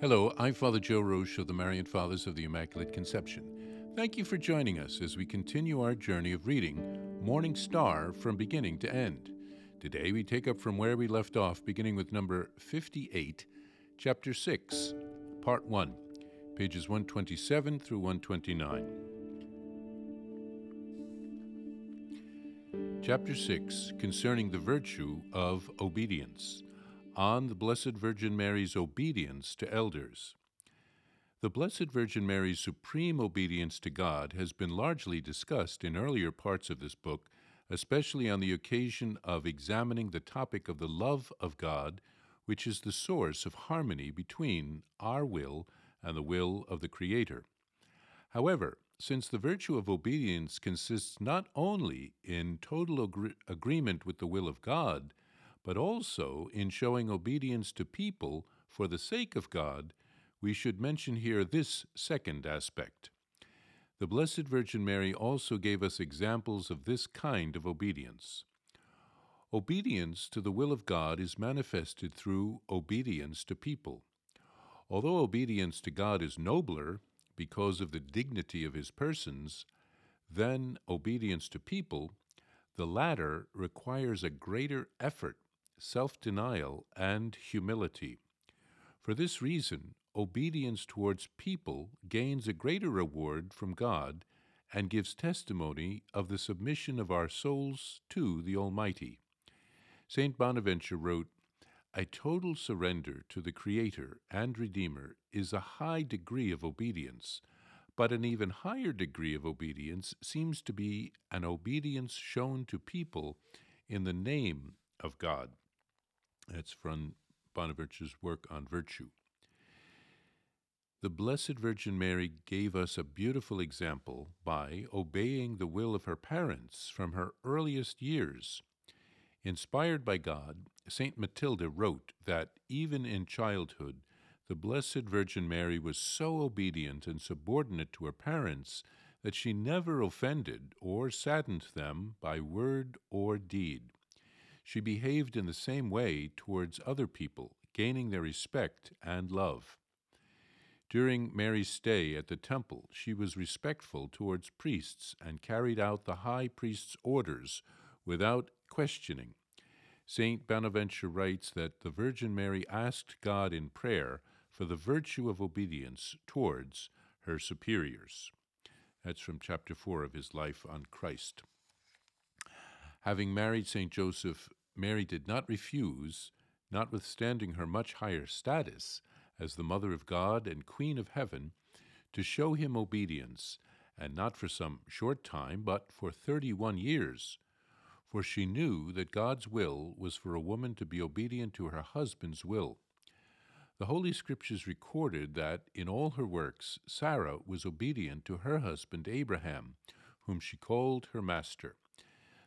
Hello, I'm Father Joe Roesch of the Marian Fathers of the Immaculate Conception. Thank you for joining us as we continue our journey of reading Morning Star from beginning to end. Today we take up from where we left off, beginning with number 58, chapter 6, part 1, pages 127 through 129. Chapter 6, concerning the virtue of obedience on the Blessed Virgin Mary's obedience to elders. The Blessed Virgin Mary's supreme obedience to God has been largely discussed in earlier parts of this book, especially on the occasion of examining the topic of the love of God, which is the source of harmony between our will and the will of the Creator. However, since the virtue of obedience consists not only in total agree- agreement with the will of God, but also in showing obedience to people for the sake of God, we should mention here this second aspect. The Blessed Virgin Mary also gave us examples of this kind of obedience. Obedience to the will of God is manifested through obedience to people. Although obedience to God is nobler because of the dignity of his persons than obedience to people, the latter requires a greater effort self denial, and humility. For this reason, obedience towards people gains a greater reward from God and gives testimony of the submission of our souls to the Almighty. St. Bonaventure wrote, A total surrender to the Creator and Redeemer is a high degree of obedience, but an even higher degree of obedience seems to be an obedience shown to people in the name of God. That's from Bonaventure's work on virtue. The Blessed Virgin Mary gave us a beautiful example by obeying the will of her parents from her earliest years. Inspired by God, St. Matilda wrote that even in childhood, the Blessed Virgin Mary was so obedient and subordinate to her parents that she never offended or saddened them by word or deed she behaved in the same way towards other people, gaining their respect and love. During Mary's stay at the temple, she was respectful towards priests and carried out the high priest's orders without questioning. St. Bonaventure writes that the Virgin Mary asked God in prayer for the virtue of obedience towards her superiors. That's from chapter 4 of his life on Christ. Having married St. Joseph, Mary did not refuse, notwithstanding her much higher status as the Mother of God and Queen of Heaven, to show him obedience, and not for some short time, but for thirty one years. For she knew that God's will was for a woman to be obedient to her husband's will. The Holy Scriptures recorded that in all her works Sarah was obedient to her husband Abraham, whom she called her master.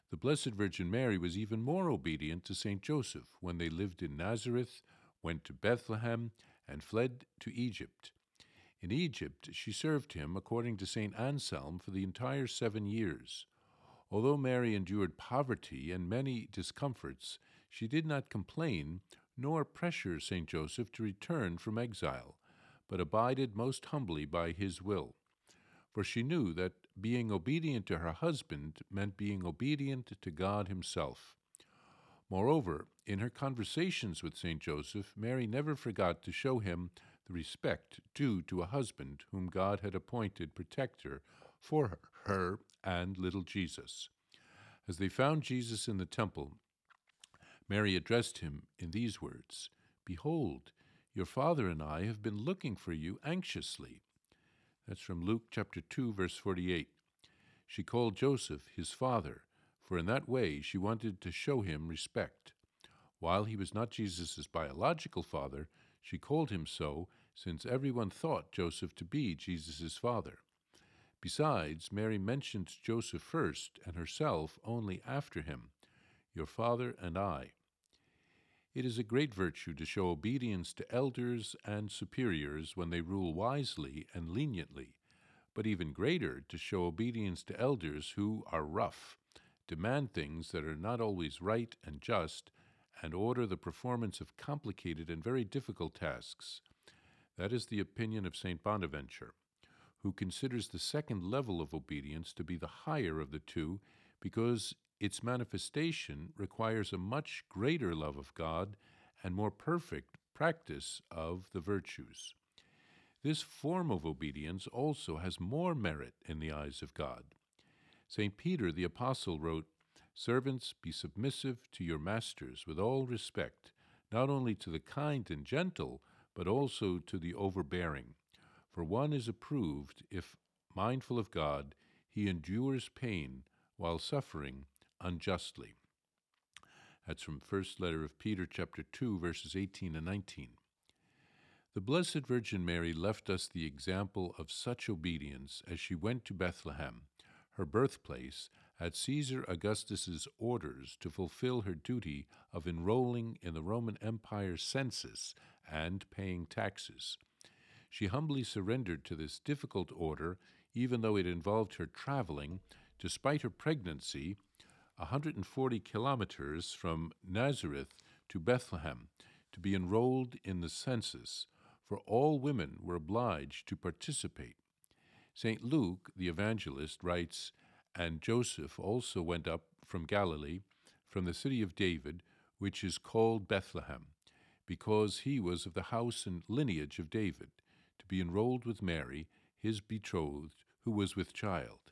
The Blessed Virgin Mary was even more obedient to St. Joseph when they lived in Nazareth, went to Bethlehem, and fled to Egypt. In Egypt, she served him, according to St. Anselm, for the entire seven years. Although Mary endured poverty and many discomforts, she did not complain nor pressure St. Joseph to return from exile, but abided most humbly by his will for she knew that being obedient to her husband meant being obedient to God Himself. Moreover, in her conversations with St. Joseph, Mary never forgot to show him the respect due to a husband whom God had appointed protector for her and little Jesus. As they found Jesus in the temple, Mary addressed him in these words Behold, your father and I have been looking for you anxiously. That's from Luke chapter 2, verse 48. She called Joseph his father, for in that way she wanted to show him respect. While he was not Jesus' biological father, she called him so since everyone thought Joseph to be Jesus' father. Besides, Mary mentioned Joseph first and herself only after him, your father and I. It is a great virtue to show obedience to elders and superiors when they rule wisely and leniently, but even greater to show obedience to elders who are rough, demand things that are not always right and just, and order the performance of complicated and very difficult tasks. That is the opinion of St. Bonaventure, who considers the second level of obedience to be the higher of the two because its manifestation requires a much greater love of God and more perfect practice of the virtues. This form of obedience also has more merit in the eyes of God. St. Peter the Apostle wrote, Servants, be submissive to your masters with all respect, not only to the kind and gentle, but also to the overbearing. For one is approved if, mindful of God, he endures pain while suffering unjustly. That's from first letter of Peter chapter 2 verses 18 and 19. The Blessed Virgin Mary left us the example of such obedience as she went to Bethlehem, her birthplace, at Caesar Augustus's orders to fulfill her duty of enrolling in the Roman Empire's census and paying taxes. She humbly surrendered to this difficult order, even though it involved her traveling, despite her pregnancy, 140 kilometers from Nazareth to Bethlehem to be enrolled in the census, for all women were obliged to participate. St. Luke, the evangelist, writes, And Joseph also went up from Galilee, from the city of David, which is called Bethlehem, because he was of the house and lineage of David, to be enrolled with Mary, his betrothed, who was with child.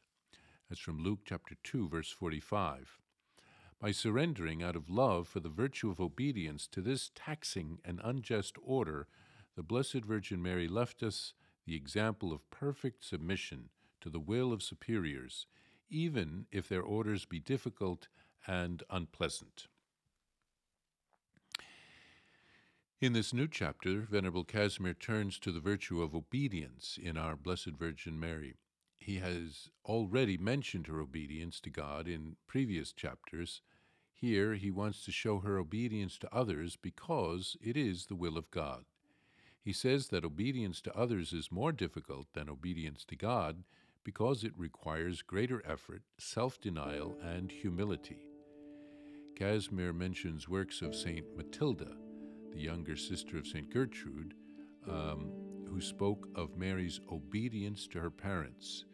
That's from Luke chapter 2, verse 45. By surrendering out of love for the virtue of obedience to this taxing and unjust order, the Blessed Virgin Mary left us the example of perfect submission to the will of superiors, even if their orders be difficult and unpleasant. In this new chapter, Venerable Casimir turns to the virtue of obedience in our Blessed Virgin Mary he has already mentioned her obedience to God in previous chapters. Here he wants to show her obedience to others because it is the will of God. He says that obedience to others is more difficult than obedience to God because it requires greater effort, self denial, and humility. Casimir mentions works of St. Matilda, the younger sister of St. Gertrude, um, who spoke of Mary's obedience to her parents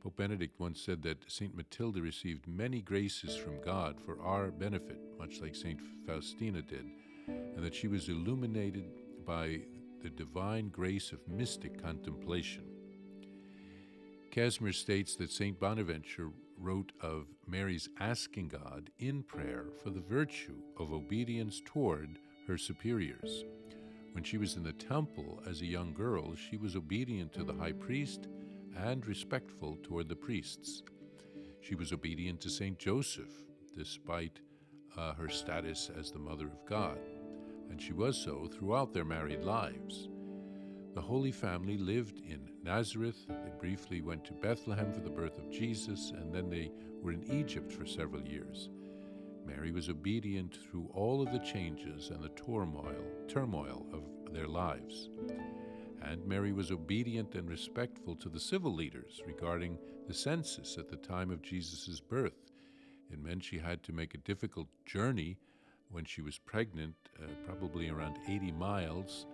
Pope Benedict once said that St. Matilda received many graces from God for our benefit, much like St. Faustina did, and that she was illuminated by the divine grace of mystic contemplation. Casimir states that St. Bonaventure wrote of Mary's asking God in prayer for the virtue of obedience toward her superiors. When she was in the temple as a young girl, she was obedient to the high priest and respectful toward the priests. She was obedient to Saint Joseph, despite uh, her status as the Mother of God, and she was so throughout their married lives. The Holy Family lived in Nazareth. They briefly went to Bethlehem for the birth of Jesus, and then they were in Egypt for several years. Mary was obedient through all of the changes and the turmoil, turmoil of their lives and Mary was obedient and respectful to the civil leaders regarding the census at the time of Jesus' birth. It meant she had to make a difficult journey when she was pregnant, uh, probably around 80 miles,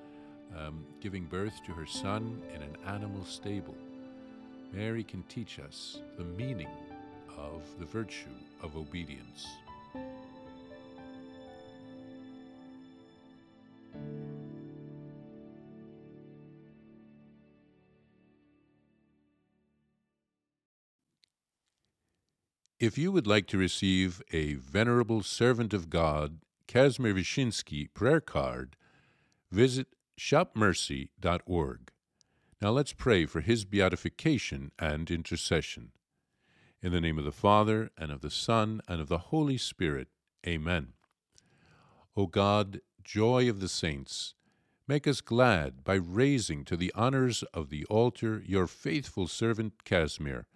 um, giving birth to her son in an animal stable. Mary can teach us the meaning of the virtue of obedience. If you would like to receive a Venerable Servant of God, Casimir Wyszynski prayer card, visit shopmercy.org. Now let's pray for his beatification and intercession. In the name of the Father, and of the Son, and of the Holy Spirit. Amen. O God, joy of the saints, make us glad by raising to the honors of the altar your faithful servant Casimir,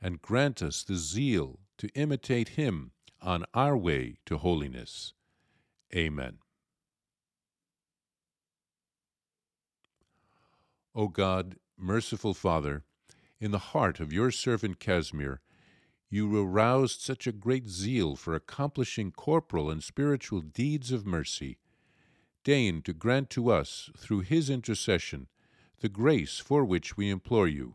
and grant us the zeal to imitate him on our way to holiness. Amen. O God, merciful Father, in the heart of your servant Casimir, you aroused such a great zeal for accomplishing corporal and spiritual deeds of mercy. Deign to grant to us, through his intercession, the grace for which we implore you.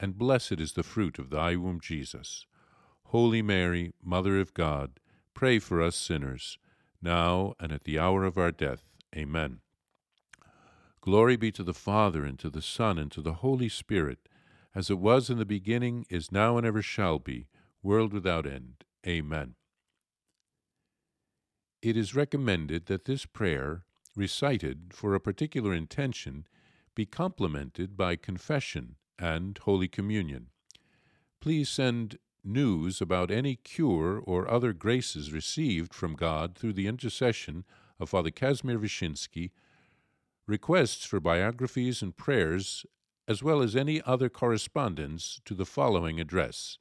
and blessed is the fruit of thy womb, Jesus. Holy Mary, Mother of God, pray for us sinners, now and at the hour of our death. Amen. Glory be to the Father, and to the Son, and to the Holy Spirit, as it was in the beginning, is now, and ever shall be, world without end. Amen. It is recommended that this prayer, recited for a particular intention, be complemented by confession and Holy Communion. Please send news about any cure or other graces received from God through the intercession of Father Casimir Wyszynski, requests for biographies and prayers, as well as any other correspondence to the following address.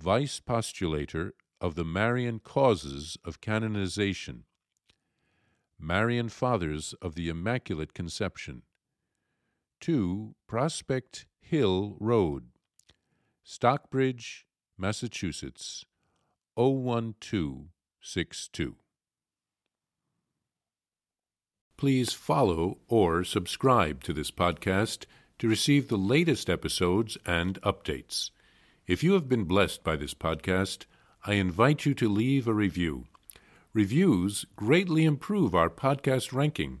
Vice Postulator of the Marian Causes of Canonization, Marian Fathers of the Immaculate Conception, 2 Prospect Hill Road, Stockbridge, Massachusetts 01262. Please follow or subscribe to this podcast to receive the latest episodes and updates. If you have been blessed by this podcast, I invite you to leave a review. Reviews greatly improve our podcast ranking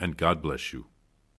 and God bless you.